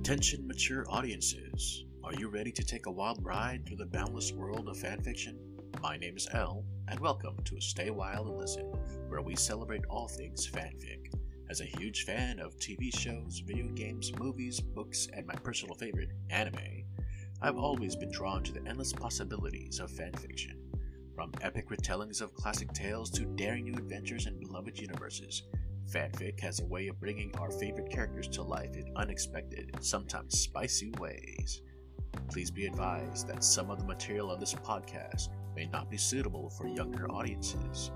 Attention mature audiences. Are you ready to take a wild ride through the boundless world of fanfiction? My name is L, and welcome to Stay Wild and Listen, where we celebrate all things fanfic. As a huge fan of TV shows, video games, movies, books, and my personal favorite, anime, I've always been drawn to the endless possibilities of fanfiction. From epic retellings of classic tales to daring new adventures in beloved universes, fanfic has a way of bringing our favorite characters to life in unexpected sometimes spicy ways. Please be advised that some of the material on this podcast may not be suitable for younger audiences.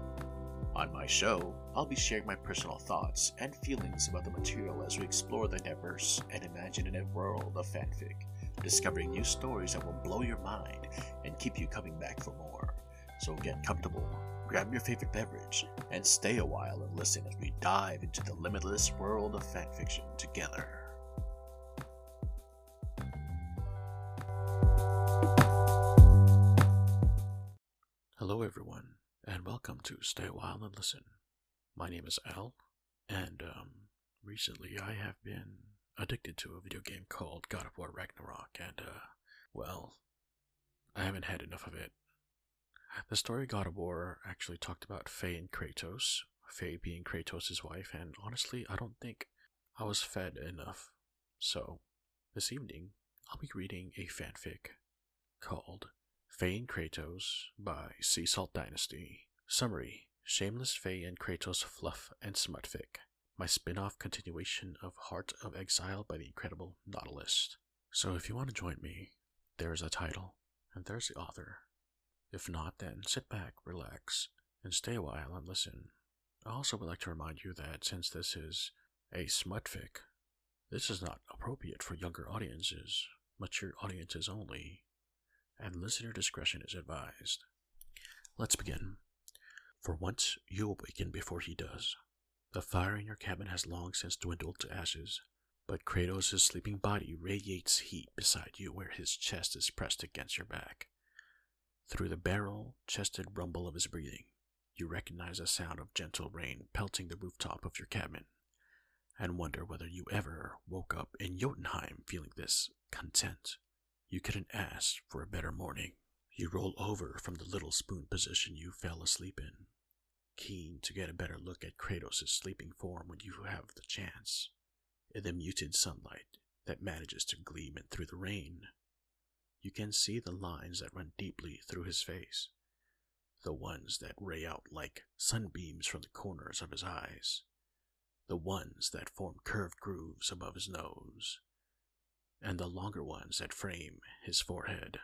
On my show, I'll be sharing my personal thoughts and feelings about the material as we explore the diverse and imaginative world of fanfic, discovering new stories that will blow your mind and keep you coming back for more. So get comfortable, grab your favorite beverage, and stay a while and listen as we dive into the limitless world of fanfiction together. Hello, everyone, and welcome to Stay a While and Listen. My name is Al, and um, recently I have been addicted to a video game called God of War Ragnarok, and uh, well, I haven't had enough of it. The story God of War actually talked about Faye and Kratos, Faye being Kratos' wife, and honestly, I don't think I was fed enough. So, this evening, I'll be reading a fanfic called Faye and Kratos by Sea Salt Dynasty. Summary Shameless Faye and Kratos Fluff and Smutfic. My spin off continuation of Heart of Exile by the incredible Nautilus. So if you want to join me, there's a title, and there's the author. If not, then sit back, relax, and stay a while and listen. I also would like to remind you that since this is a smutfic, this is not appropriate for younger audiences, mature audiences only and listener discretion is advised. Let's begin. For once, you awaken before he does. The fire in your cabin has long since dwindled to ashes, but Kratos' sleeping body radiates heat beside you where his chest is pressed against your back. Through the barrel chested rumble of his breathing, you recognize a sound of gentle rain pelting the rooftop of your cabin, and wonder whether you ever woke up in Jotunheim feeling this content. You couldn't ask for a better morning. You roll over from the little spoon position you fell asleep in, keen to get a better look at Kratos' sleeping form when you have the chance. In the muted sunlight that manages to gleam in through the rain, you can see the lines that run deeply through his face, the ones that ray out like sunbeams from the corners of his eyes, the ones that form curved grooves above his nose and the longer ones that frame his forehead.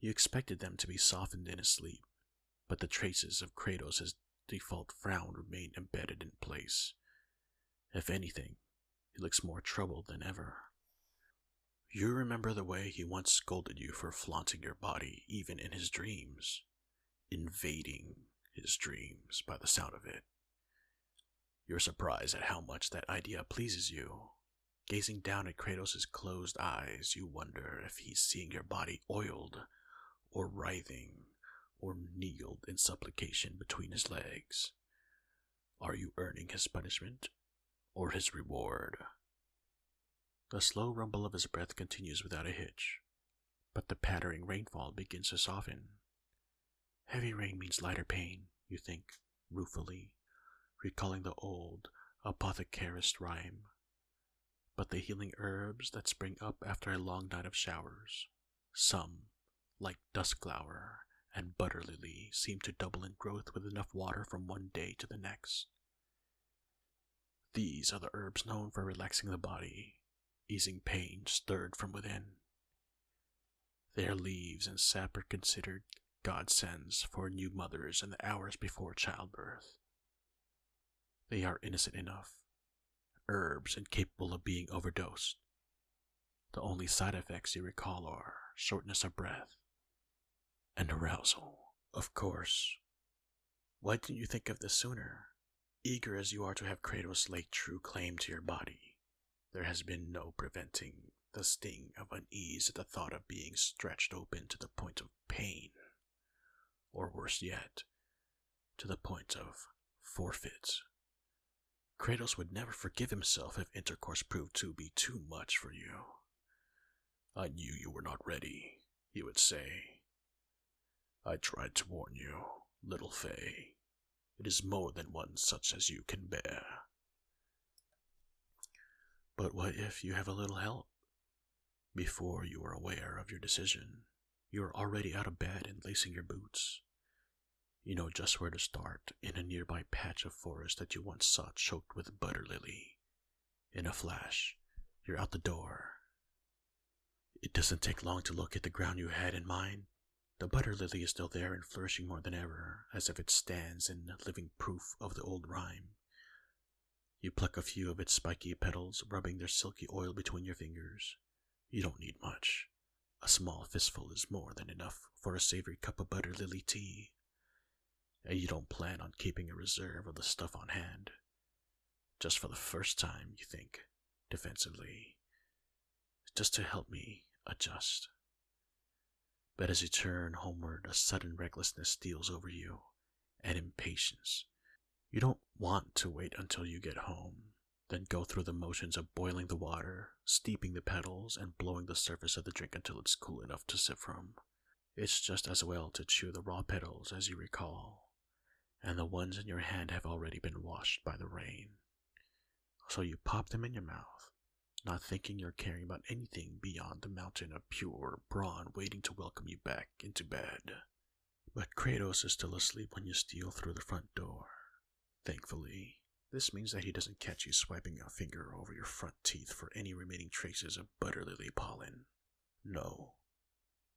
You expected them to be softened in his sleep, but the traces of Kratos' default frown remain embedded in place. If anything, he looks more troubled than ever. You remember the way he once scolded you for flaunting your body even in his dreams, invading his dreams by the sound of it. You're surprised at how much that idea pleases you, Gazing down at Kratos' closed eyes, you wonder if he's seeing your body oiled, or writhing, or kneeled in supplication between his legs. Are you earning his punishment, or his reward? The slow rumble of his breath continues without a hitch, but the pattering rainfall begins to soften. Heavy rain means lighter pain, you think, ruefully, recalling the old apothecarist rhyme but the healing herbs that spring up after a long night of showers. Some, like duskflower and butter lily, seem to double in growth with enough water from one day to the next. These are the herbs known for relaxing the body, easing pain stirred from within. Their leaves and sap are considered godsends for new mothers in the hours before childbirth. They are innocent enough herbs incapable of being overdosed. The only side effects you recall are shortness of breath and arousal, of course. Why didn't you think of this sooner? Eager as you are to have Kratos lay true claim to your body, there has been no preventing the sting of unease at the thought of being stretched open to the point of pain, or worse yet, to the point of forfeit. Kratos would never forgive himself if intercourse proved to be too much for you. I knew you were not ready, he would say. I tried to warn you, little Faye. It is more than one such as you can bear. But what if you have a little help? Before you are aware of your decision, you are already out of bed and lacing your boots. You know just where to start in a nearby patch of forest that you once saw choked with butter lily. In a flash, you're out the door. It doesn't take long to look at the ground you had in mind. The butter lily is still there and flourishing more than ever, as if it stands in living proof of the old rhyme. You pluck a few of its spiky petals, rubbing their silky oil between your fingers. You don't need much. A small fistful is more than enough for a savory cup of butter lily tea. And you don't plan on keeping a reserve of the stuff on hand. Just for the first time, you think, defensively. Just to help me adjust. But as you turn homeward, a sudden recklessness steals over you, and impatience. You don't want to wait until you get home, then go through the motions of boiling the water, steeping the petals, and blowing the surface of the drink until it's cool enough to sip from. It's just as well to chew the raw petals as you recall, and the ones in your hand have already been washed by the rain. So you pop them in your mouth, not thinking you're caring about anything beyond the mountain of pure brawn waiting to welcome you back into bed. But Kratos is still asleep when you steal through the front door. Thankfully, this means that he doesn't catch you swiping a finger over your front teeth for any remaining traces of butter lily pollen. No,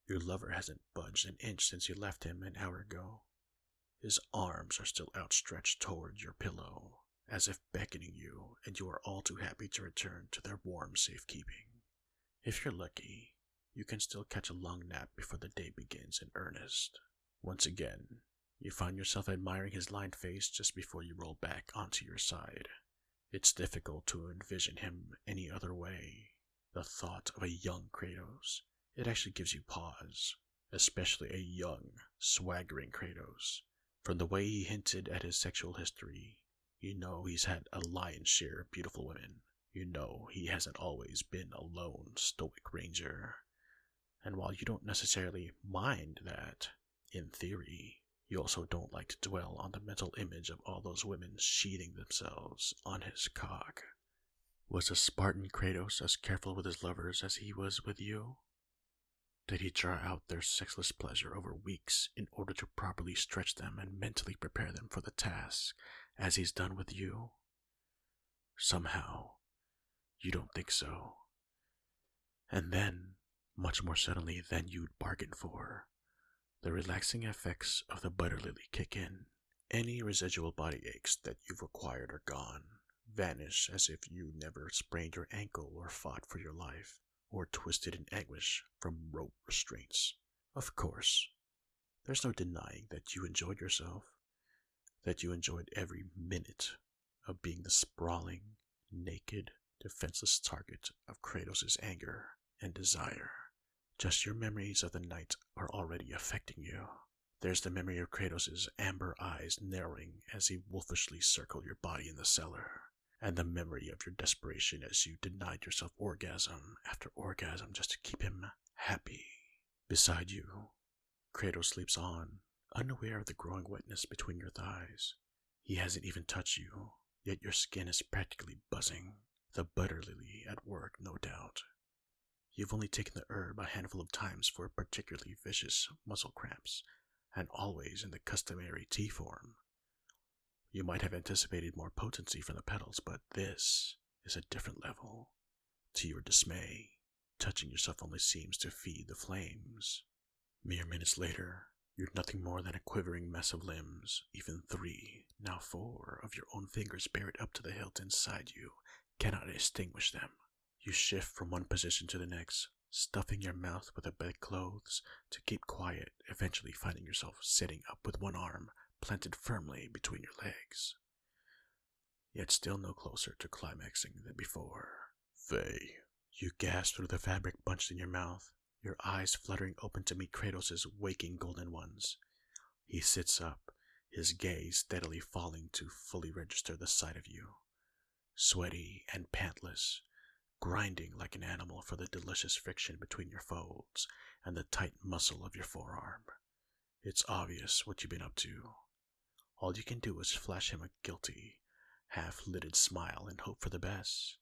your lover hasn't budged an inch since you left him an hour ago. His arms are still outstretched toward your pillow, as if beckoning you, and you are all too happy to return to their warm safekeeping. If you're lucky, you can still catch a long nap before the day begins in earnest. Once again, you find yourself admiring his lined face just before you roll back onto your side. It's difficult to envision him any other way. The thought of a young Kratos, it actually gives you pause, especially a young, swaggering Kratos. From the way he hinted at his sexual history, you know he's had a lion's share of beautiful women. You know he hasn't always been a lone, stoic ranger. And while you don't necessarily mind that, in theory, you also don't like to dwell on the mental image of all those women sheathing themselves on his cock. Was a Spartan Kratos as careful with his lovers as he was with you? Did he draw out their sexless pleasure over weeks in order to properly stretch them and mentally prepare them for the task, as he's done with you? Somehow, you don't think so. And then, much more suddenly than you'd bargained for, the relaxing effects of the butter lily kick in. Any residual body aches that you've acquired are gone, vanish as if you never sprained your ankle or fought for your life, or twisted in anguish from rope restraints. Of course, there's no denying that you enjoyed yourself, that you enjoyed every minute of being the sprawling, naked, defenseless target of Kratos' anger and desire. Just your memories of the night are already affecting you. There's the memory of Kratos' amber eyes narrowing as he wolfishly circled your body in the cellar, and the memory of your desperation as you denied yourself orgasm after orgasm just to keep him happy. Beside you, Kratos sleeps on, unaware of the growing wetness between your thighs. He hasn't even touched you, yet your skin is practically buzzing. The butter lily at work, no doubt. You've only taken the herb a handful of times for particularly vicious muscle cramps, and always in the customary tea form. You might have anticipated more potency from the petals, but this is a different level. To your dismay, touching yourself only seems to feed the flames. Mere minutes later, you're nothing more than a quivering mess of limbs, even three, now four, of your own fingers buried up to the hilt inside you cannot extinguish them. You shift from one position to the next, stuffing your mouth with the bedclothes to keep quiet, eventually finding yourself sitting up with one arm planted firmly between your legs. Yet still no closer to climaxing than before. Faye, you gasp through the fabric bunched in your mouth, your eyes fluttering open to meet Kratos' waking golden ones. He sits up, his gaze steadily falling to fully register the sight of you. sweaty and pantless, grinding like an animal for the delicious friction between your folds and the tight muscle of your forearm. It's obvious what you've been up to. All you can do is flash him a guilty, half lidded smile and hope for the best.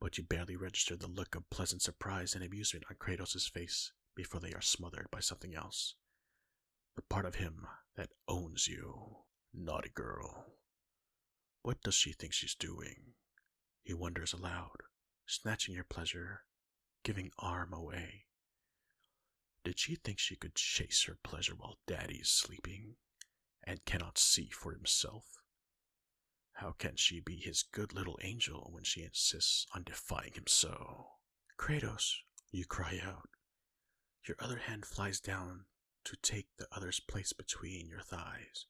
But you barely register the look of pleasant surprise and amusement on Kratos' face before they are smothered by something else. The part of him that owns you. Naughty girl. What does she think she's doing? He wonders aloud, snatching your pleasure, giving arm away. Did she think she could chase her pleasure while daddy is sleeping and cannot see for himself? How can she be his good little angel when she insists on defying him so? Kratos, you cry out. Your other hand flies down to take the other's place between your thighs.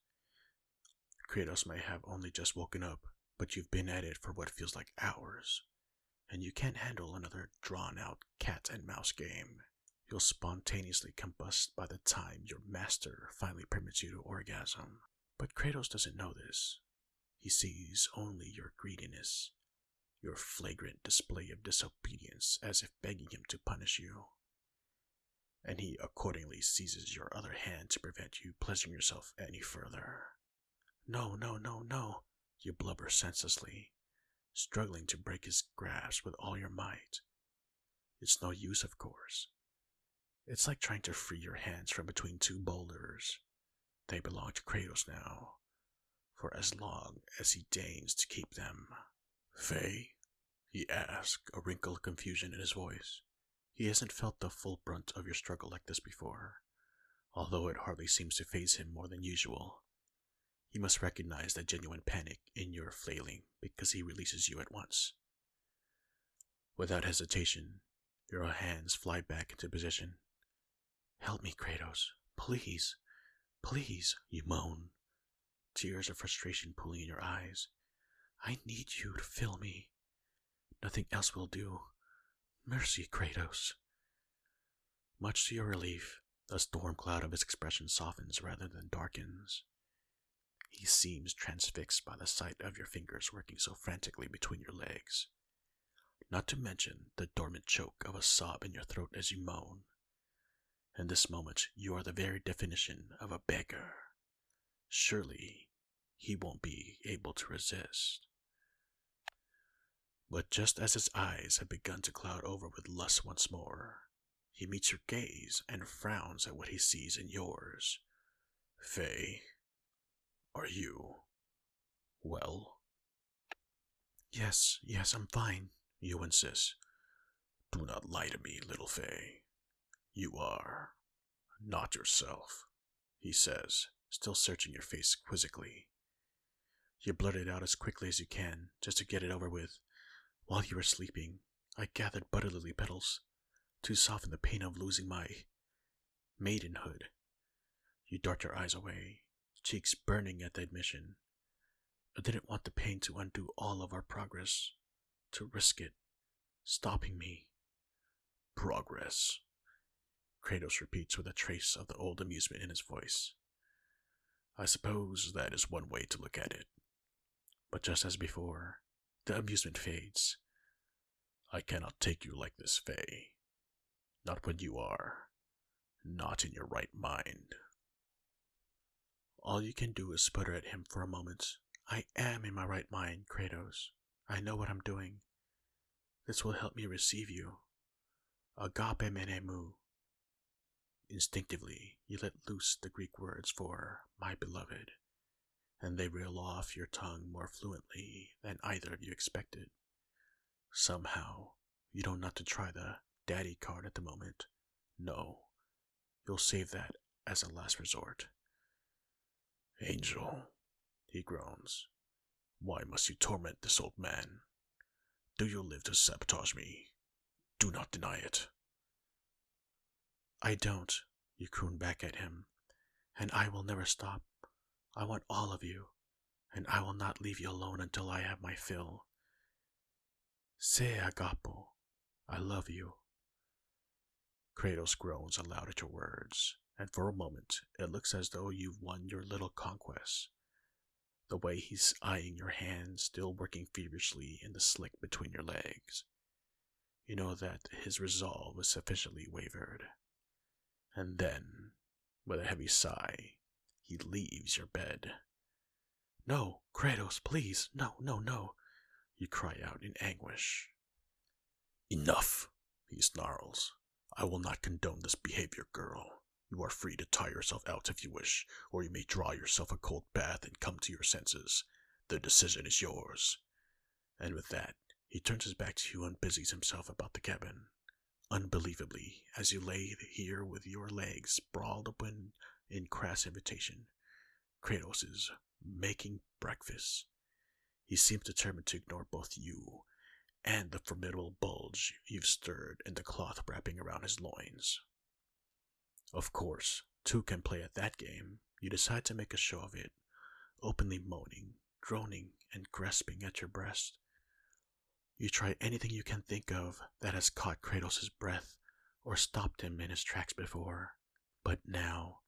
Kratos may have only just woken up, but you've been at it for what feels like hours, and you can't handle another drawn out cat and mouse game. You'll spontaneously combust by the time your master finally permits you to orgasm. But Kratos doesn't know this. He sees only your greediness, your flagrant display of disobedience as if begging him to punish you. And he accordingly seizes your other hand to prevent you pleasuring yourself any further. No, no, no, no, you blubber senselessly, struggling to break his grasp with all your might. It's no use, of course. It's like trying to free your hands from between two boulders. They belong to Kratos now, for as long as he deigns to keep them. Faye? he asked, a wrinkle of confusion in his voice. He hasn't felt the full brunt of your struggle like this before, although it hardly seems to faze him more than usual. He must recognize the genuine panic in your flailing because he releases you at once. Without hesitation, your hands fly back into position. Help me, Kratos. Please. Please, you moan, tears of frustration pooling in your eyes. I need you to fill me. Nothing else will do. Mercy, Kratos. Much to your relief, the storm cloud of his expression softens rather than darkens. He seems transfixed by the sight of your fingers working so frantically between your legs. Not to mention the dormant choke of a sob in your throat as you moan. In this moment, you are the very definition of a beggar. Surely, he won't be able to resist. But just as his eyes have begun to cloud over with lust once more, he meets your gaze and frowns at what he sees in yours. Faye, are you well? Yes, yes, I'm fine, you insist. Do not lie to me, little Faye. You are not yourself, he says, still searching your face quizzically. You blurt it out as quickly as you can, just to get it over with. While you were sleeping, I gathered butter lily petals to soften the pain of losing my maidenhood. You dart your eyes away, cheeks burning at the admission. I didn't want the pain to undo all of our progress, to risk it, stopping me. Progress, Kratos repeats with a trace of the old amusement in his voice. I suppose that is one way to look at it. But just as before, the amusement fades. I cannot take you like this, Faye. Not when you are not in your right mind. All you can do is sputter at him for a moment. I am in my right mind, Kratos. I know what I'm doing. This will help me receive you. Agape menemu. Instinctively, you let loose the Greek words for my beloved, and they reel off your tongue more fluently than either of you expected. Somehow, you don't not to try the daddy card at the moment. No, you'll save that as a last resort. Angel, he groans, why must you torment this old man? Do you live to sabotage me? Do not deny it. I don't, you croon back at him, and I will never stop. I want all of you, and I will not leave you alone until I have my fill. Say agapo, I love you. Kratos groans aloud at your words, and for a moment it looks as though you've won your little conquest. the way he's eyeing your hand still working feverishly in the slick between your legs. You know that his resolve is sufficiently wavered. And then, with a heavy sigh, he leaves your bed. No, Kratos, please, no, no, no, you cry out in anguish. Enough, he snarls. I will not condone this behavior, girl. You are free to tire yourself out if you wish, or you may draw yourself a cold bath and come to your senses. The decision is yours. And with that, he turns his back to you and busies himself about the cabin. Unbelievably, as you lay here with your legs sprawled open in crass invitation, Kratos is making breakfast. He seems determined to ignore both you and the formidable bulge you've stirred in the cloth wrapping around his loins. Of course, two can play at that game. You decide to make a show of it, openly moaning, groaning, and grasping at your breast. You try anything you can think of that has caught Kratos' breath or stopped him in his tracks before, but now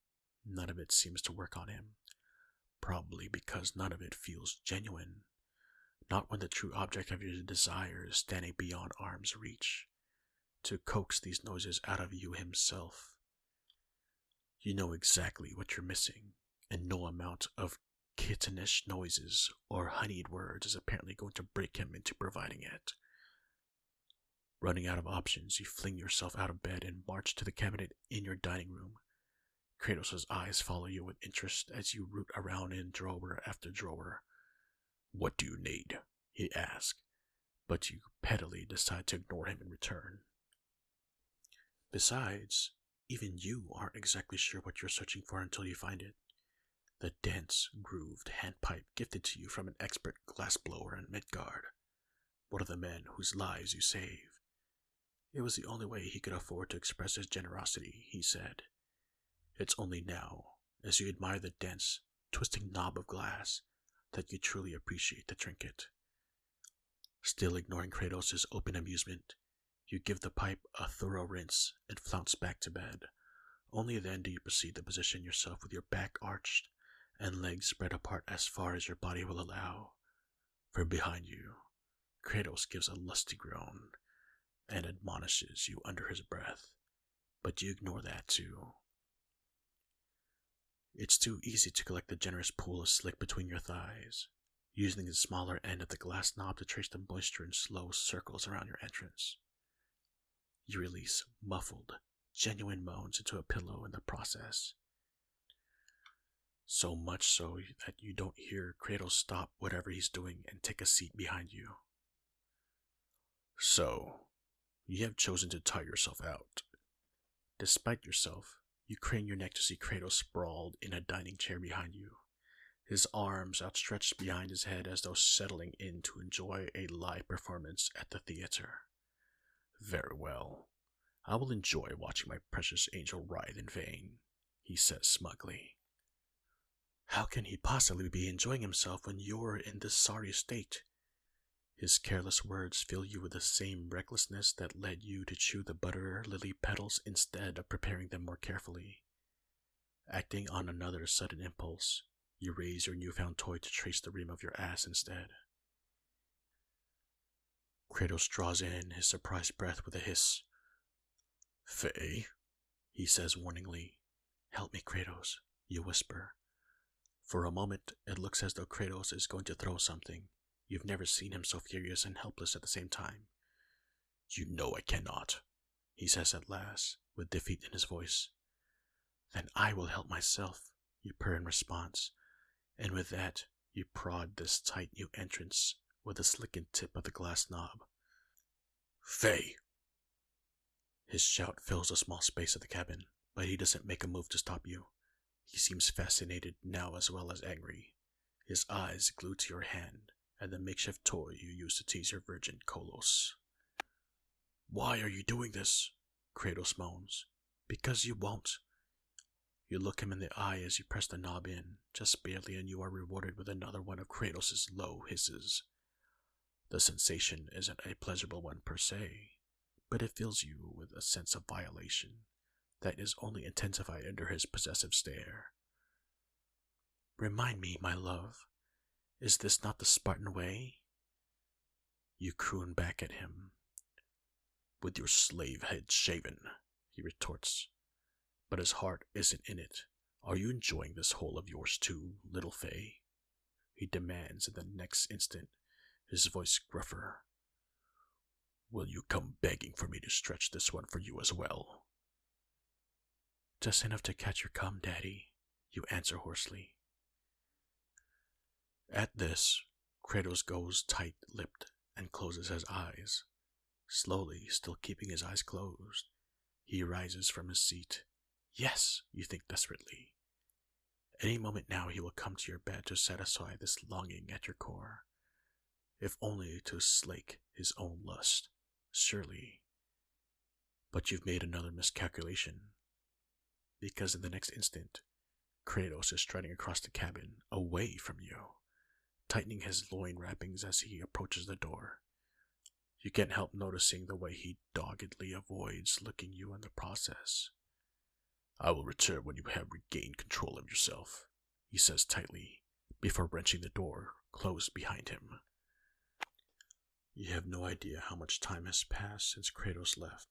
none of it seems to work on him. Probably because none of it feels genuine. Not when the true object of your desire is standing beyond arm's reach to coax these noises out of you himself. You know exactly what you're missing, and no amount of kittenish noises or honeyed words is apparently going to break him into providing it. Running out of options, you fling yourself out of bed and march to the cabinet in your dining room. Kratos' eyes follow you with interest as you root around in drawer after drawer. What do you need? he asks, but you pettily decide to ignore him in return. Besides, even you aren't exactly sure what you're searching for until you find it the dense, grooved handpipe gifted to you from an expert glassblower in Midgard, one of the men whose lives you saved. It was the only way he could afford to express his generosity, he said. It's only now, as you admire the dense, twisting knob of glass, that you truly appreciate the trinket. Still ignoring Kratos' open amusement, you give the pipe a thorough rinse and flounce back to bed. Only then do you proceed to position yourself with your back arched and legs spread apart as far as your body will allow. From behind you, Kratos gives a lusty groan and admonishes you under his breath, but you ignore that too. It's too easy to collect the generous pool of slick between your thighs, using the smaller end of the glass knob to trace the moisture in slow circles around your entrance. You release muffled, genuine moans into a pillow in the process, so much so that you don't hear Kratos stop whatever he's doing and take a seat behind you. So, you have chosen to tire yourself out. Despite yourself, you crane your neck to see Kratos sprawled in a dining chair behind you, his arms outstretched behind his head as though settling in to enjoy a live performance at the theater. Very well. I will enjoy watching my precious angel writhe in vain, he says smugly. How can he possibly be enjoying himself when you're in this sorry state? His careless words fill you with the same recklessness that led you to chew the butter lily petals instead of preparing them more carefully. Acting on another sudden impulse, you raise your newfound toy to trace the rim of your ass instead. Kratos draws in his surprised breath with a hiss. Faye, he says warningly. Help me, Kratos, you whisper. For a moment, it looks as though Kratos is going to throw something. You've never seen him so furious and helpless at the same time. You know I cannot, he says at last, with defeat in his voice. Then I will help myself, you purr in response, and with that, you prod this tight new entrance with the slickened tip of the glass knob. Faye! His shout fills a small space of the cabin, but he doesn't make a move to stop you. He seems fascinated now as well as angry, his eyes glued to your hand and the makeshift toy you used to tease your virgin Kolos. Why are you doing this? Kratos moans. Because you won't. You look him in the eye as you press the knob in, just barely, and you are rewarded with another one of Kratos's low hisses. The sensation isn't a pleasurable one per se, but it fills you with a sense of violation that is only intensified under his possessive stare. Remind me, my love, Is this not the Spartan way? You croon back at him. With your slave head shaven, he retorts. But his heart isn't in it. Are you enjoying this hole of yours too, little Faye? He demands in the next instant, his voice gruffer. Will you come begging for me to stretch this one for you as well? Just enough to catch your cum, Daddy, you answer hoarsely. At this, Kratos goes tight lipped and closes his eyes. Slowly, still keeping his eyes closed, he rises from his seat. Yes, you think desperately. Any moment now he will come to your bed to satisfy this longing at your core, if only to slake his own lust, surely. But you've made another miscalculation, because in the next instant, Kratos is striding across the cabin, away from you, tightening his loin wrappings as he approaches the door. You can't help noticing the way he doggedly avoids looking you in the process. I will return when you have regained control of yourself, he says tightly, before wrenching the door closed behind him. You have no idea how much time has passed since Kratos left.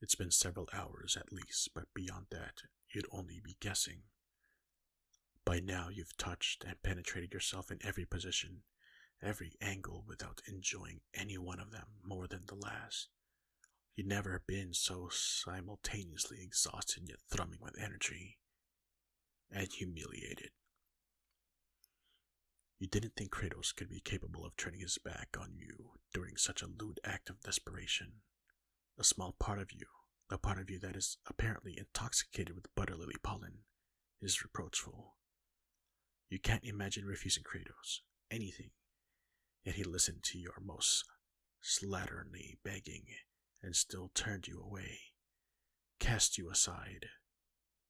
It's been several hours at least, but beyond that, you'd only be guessing. By now, you've touched and penetrated yourself in every position, every angle without enjoying any one of them more than the last. You'd never been so simultaneously exhausted yet thrumming with energy and humiliated. You didn't think Kratos could be capable of turning his back on you during such a lewd act of desperation. A small part of you, the part of you that is apparently intoxicated with butter lily pollen, is reproachful. You can't imagine refusing Kratos anything, yet he listened to your most slatternly begging and still turned you away, cast you aside.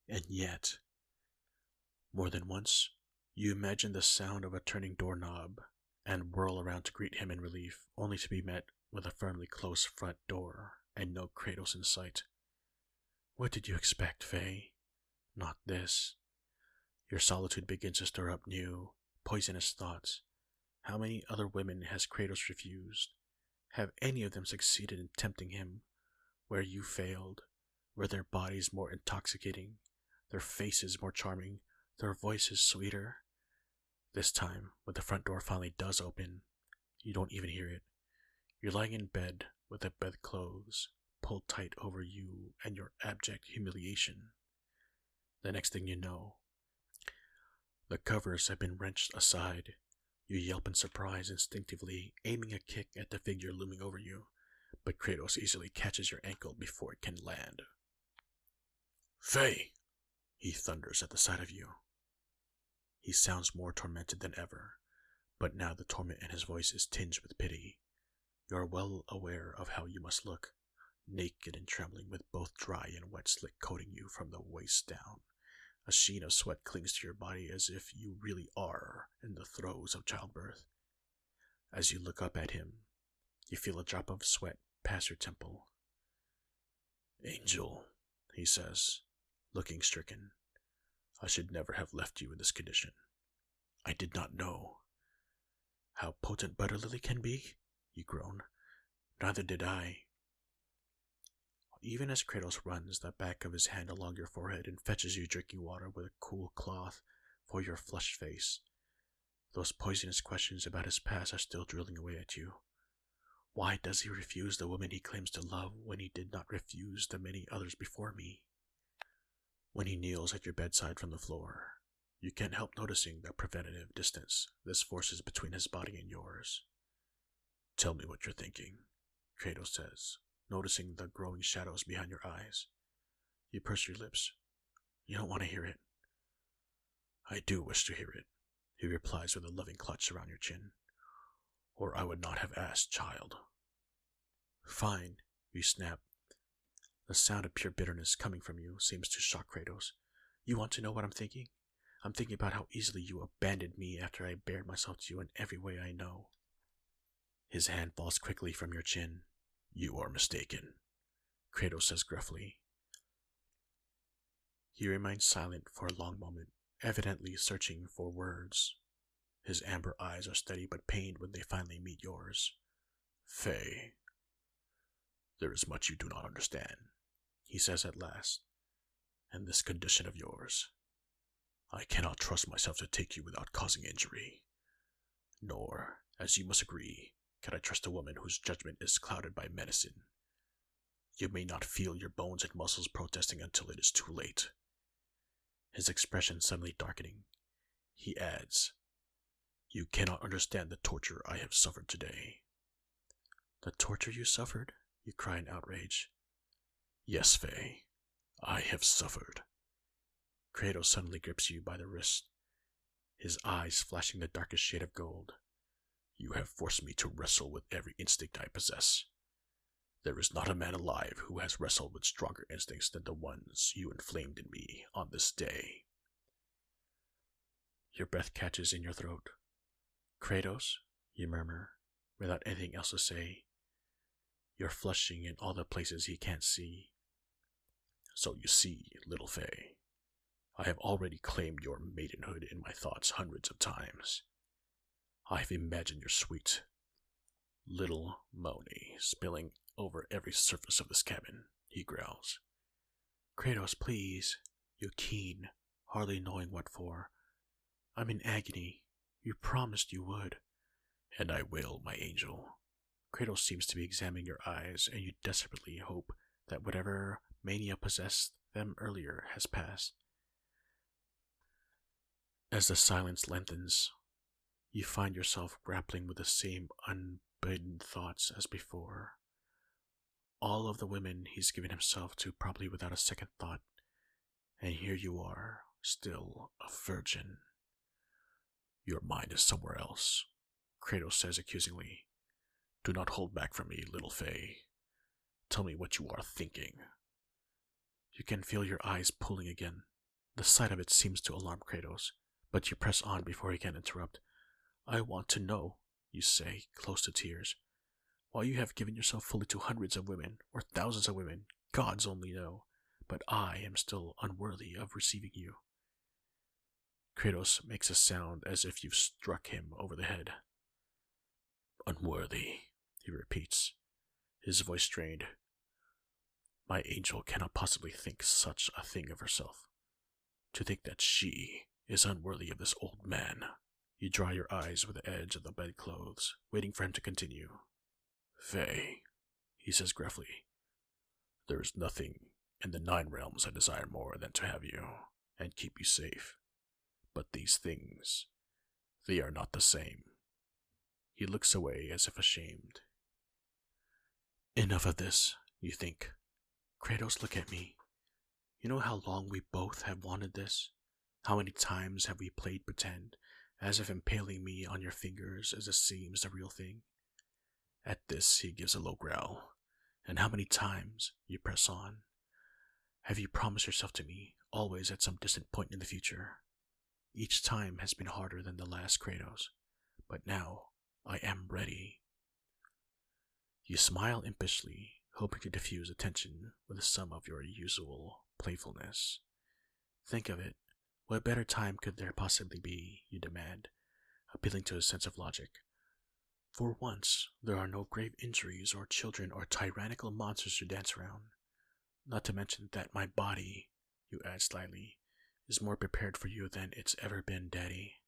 And yet, more than once, you imagine the sound of a turning doorknob and whirl around to greet him in relief, only to be met with a firmly closed front door and no Kratos in sight. What did you expect, Faye? Not this. Your solitude begins to stir up new, poisonous thoughts. How many other women has Kratos refused? Have any of them succeeded in tempting him where you failed? Were their bodies more intoxicating, their faces more charming, their voices sweeter? This time, when the front door finally does open, you don't even hear it. You're lying in bed with the bedclothes pulled tight over you and your abject humiliation. The next thing you know, the covers have been wrenched aside you yelp in surprise instinctively, aiming a kick at the figure looming over you, but Kratos easily catches your ankle before it can land. Faye! He thunders at the sight of you. He sounds more tormented than ever, but now the torment in his voice is tinged with pity. You are well aware of how you must look, naked and trembling with both dry and wet slick coating you from the waist down. A sheen of sweat clings to your body as if you really are in the throes of childbirth. As you look up at him, you feel a drop of sweat pass your temple. Angel, he says, looking stricken, I should never have left you in this condition. I did not know. How potent butter lily can be? You groan. Neither did I. Even as Kratos runs the back of his hand along your forehead and fetches you drinking water with a cool cloth for your flushed face, those poisonous questions about his past are still drilling away at you. Why does he refuse the woman he claims to love when he did not refuse the many others before me? When he kneels at your bedside from the floor, you can't help noticing the preventative distance this forces between his body and yours. Tell me what you're thinking, Kratos says, noticing the growing shadows behind your eyes. You purse your lips. You don't want to hear it. I do wish to hear it, he replies with a loving clutch around your chin. Or I would not have asked, child. Fine, you snap. The sound of pure bitterness coming from you seems to shock Kratos. You want to know what I'm thinking? I'm thinking about how easily you abandoned me after I bared myself to you in every way I know. His hand falls quickly from your chin, you are mistaken, Kratos says gruffly. He remains silent for a long moment, evidently searching for words. His amber eyes are steady but pained when they finally meet yours. Faye, there is much you do not understand, he says at last. In this condition of yours, I cannot trust myself to take you without causing injury. Nor, as you must agree, can I trust a woman whose judgment is clouded by medicine. You may not feel your bones and muscles protesting until it is too late. His expression suddenly darkening, he adds, You cannot understand the torture I have suffered today. The torture you suffered? You cry in outrage. Yes, Faye, I have suffered. Kratos suddenly grips you by the wrist, his eyes flashing the darkest shade of gold. You have forced me to wrestle with every instinct I possess. There is not a man alive who has wrestled with stronger instincts than the ones you inflamed in me on this day. Your breath catches in your throat. Kratos, you murmur, without anything else to say. You're flushing in all the places he can't see. So you see, little Faye, I have already claimed your maidenhood in my thoughts hundreds of times. I have imagined your sweet little Moni spilling over every surface of this cabin, he growls. Kratos, please, you keen, hardly knowing what for. I'm in agony. You promised you would. And I will, my angel. Kratos seems to be examining your eyes, and you desperately hope that whatever mania possessed them earlier has passed. As the silence lengthens, you find yourself grappling with the same unbidden thoughts as before. All of the women he's given himself to probably without a second thought, and here you are, still a virgin. Your mind is somewhere else, Kratos says accusingly. Do not hold back from me, little Faye. Tell me what you are thinking. You can feel your eyes pulling again. The sight of it seems to alarm Kratos, but you press on before he can interrupt. I want to know, you say, close to tears. While you have given yourself fully to hundreds of women, or thousands of women, gods only know, but I am still unworthy of receiving you. Kratos makes a sound as if you've struck him over the head. Unworthy, he repeats, his voice strained. My angel cannot possibly think such a thing of herself. To think that she is unworthy of this old man. You dry your eyes with the edge of the bedclothes, waiting for him to continue. Faye, he says gruffly, there is nothing in the Nine Realms I desire more than to have you and keep you safe. But these things, they are not the same. He looks away as if ashamed. Enough of this, you think. Kratos, look at me. You know how long we both have wanted this? How many times have we played pretend, as if impaling me on your fingers as it seems the real thing? At this, he gives a low growl. And how many times, you press on, have you promised yourself to me, always at some distant point in the future? Each time has been harder than the last, Kratos, but now I am ready. You smile impishly, hoping to diffuse attention with some of your usual playfulness. Think of it what better time could there possibly be, you demand, appealing to a sense of logic? For once, there are no grave injuries or children or tyrannical monsters to dance around. Not to mention that my body, you add slyly, is more prepared for you than it's ever been, Daddy.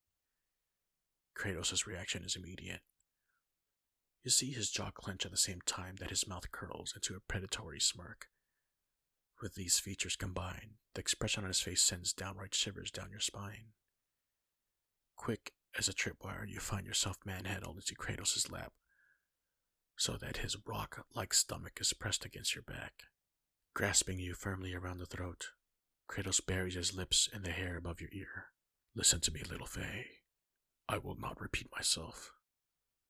Kratos' reaction is immediate. You see his jaw clench at the same time that his mouth curls into a predatory smirk. With these features combined, the expression on his face sends downright shivers down your spine. Quick as a tripwire, you find yourself manhandled into Kratos' lap, so that his rock like stomach is pressed against your back. Grasping you firmly around the throat, Kratos buries his lips in the hair above your ear. Listen to me, little Faye. I will not repeat myself.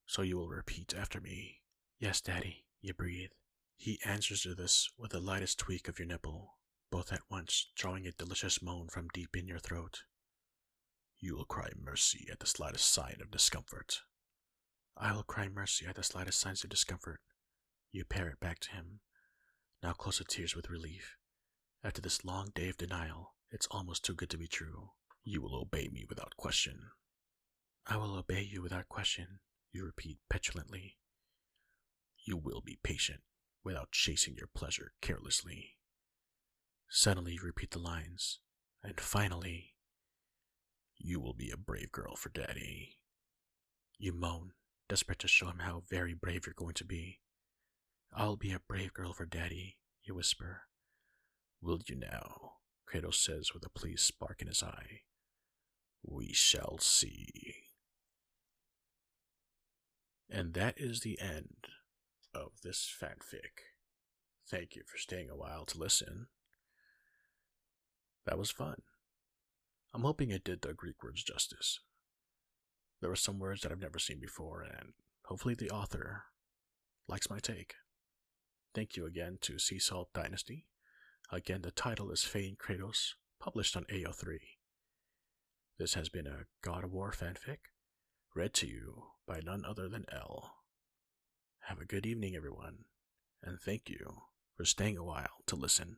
So you will repeat after me. Yes, Daddy, you breathe. He answers to this with the lightest tweak of your nipple, both at once drawing a delicious moan from deep in your throat. You will cry mercy at the slightest sign of discomfort. I will cry mercy at the slightest signs of discomfort. You parrot back to him, now close to tears with relief. After this long day of denial, it's almost too good to be true. You will obey me without question. I will obey you without question, you repeat petulantly. You will be patient without chasing your pleasure carelessly. Suddenly you repeat the lines, and finally, you will be a brave girl for Daddy. You moan, desperate to show him how very brave you're going to be. I'll be a brave girl for Daddy, you whisper. Will you now? Kratos says with a pleased spark in his eye. We shall see. And that is the end of this fanfic. Thank you for staying a while to listen. That was fun. I'm hoping it did the Greek words justice. There were some words that I've never seen before, and hopefully the author likes my take. Thank you again to Sea Salt Dynasty. Again, the title is Faye Kratos, published on AO3. This has been a God of War fanfic, read to you by none other than L. Have a good evening, everyone, and thank you for staying a while to listen.